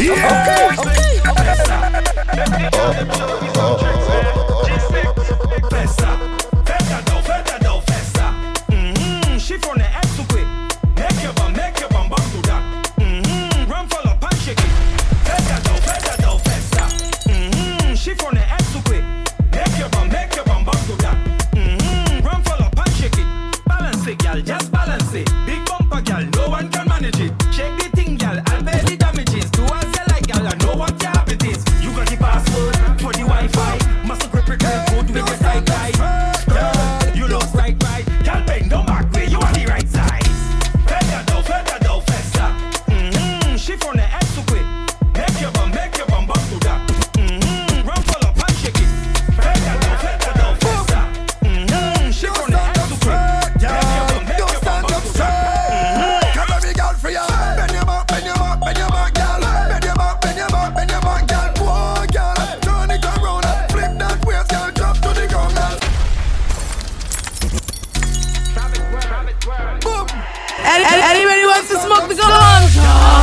Okay, okay, okay. Oh, oh, oh. oh. Esse smoke de laranja!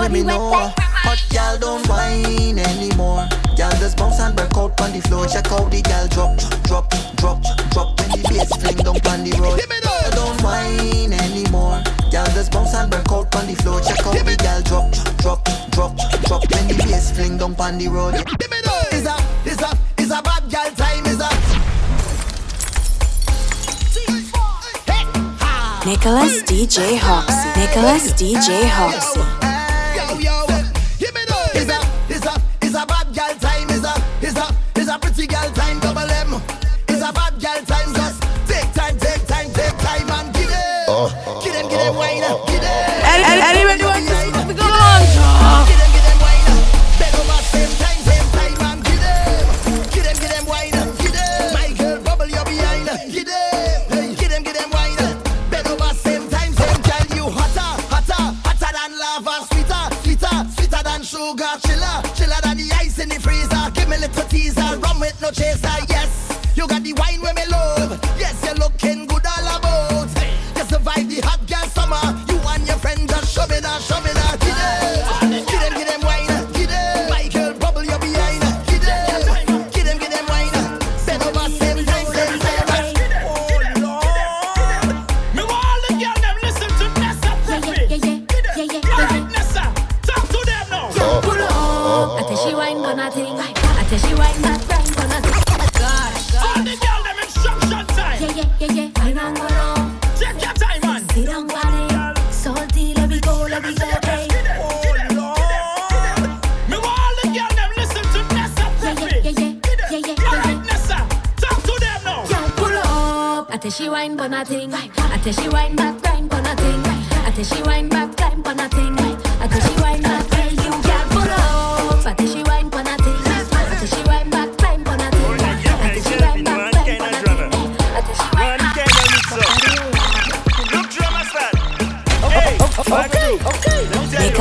let me know. Hot gal don't whine anymore. Gal just bounce and break out on the floor. Check out the gal drop, drop, drop, drop when the bass fling down on the road. Don't whine anymore. Gal just bounce and break out on the floor. Check out the gal drop, drop, drop, drop when the bass fling down on the road. Is a, is a, is a bad gal time. Is a. Nicholas DJ Hobbs. Nicholas DJ Hobbs. Caesar, rum with no chaser. Yes, you got the wine where me love. Yes, you're looking good all about. You survive the hot girl summer. You and your friend just shove it out, shove it out. Get it, get them, get them wine. Get it, my girl, bubble your behind. Get it, get them, get them wine. Bend over, same time, same time. She wine gonna oh, oh. think Oh she wine for nothing. I tell she wine back, grind for nothing. I tell she wine back, climb for nothing. I tell she wine back.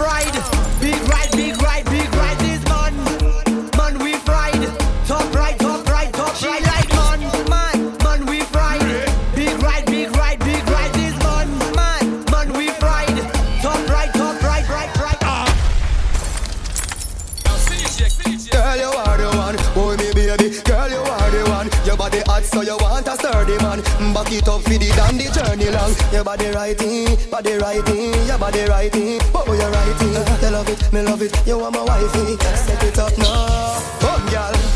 fried. body hot, so you want a sturdy man. Back it up for the dandy journey long. Your body righty, body righty, your body righty. Oh, you're righty. You love it, me love it. You want my wifey. Set it up now, come, girl.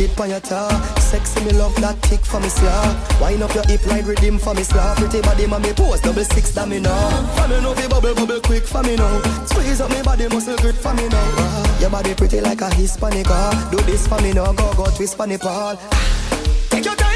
sit on your tar. Sexy, me love that kick for me Slaw, Wind up your hip, ride rhythm for me Slaw, Pretty body, man, me pose double six, that me know. For me know, bubble, bubble quick for me now. Squeeze up me body, muscle grip for me now. Your body pretty like a Hispanic. Ah. Do this for me now, go, go, twist for me, Paul. Take your time.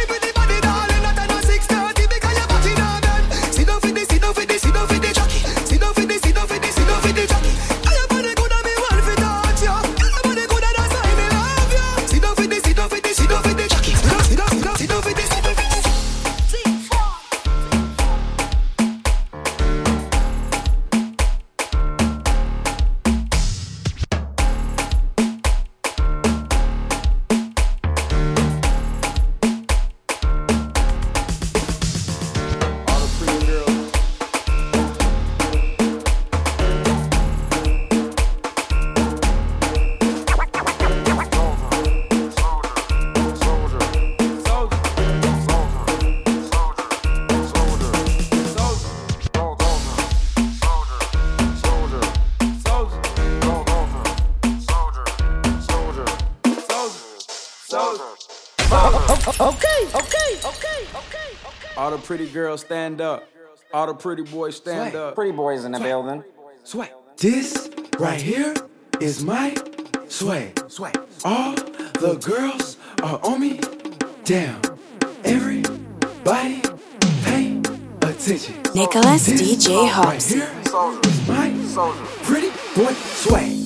Okay, okay, okay, okay. All the pretty girls stand up. All the pretty boys stand Sway. up. Pretty boys in the sway. building. Sway. This right here is my sway. Sway. All the girls are on me. Damn. Everybody pay attention. Nicholas this DJ Hawks. Right here is my pretty boy sway.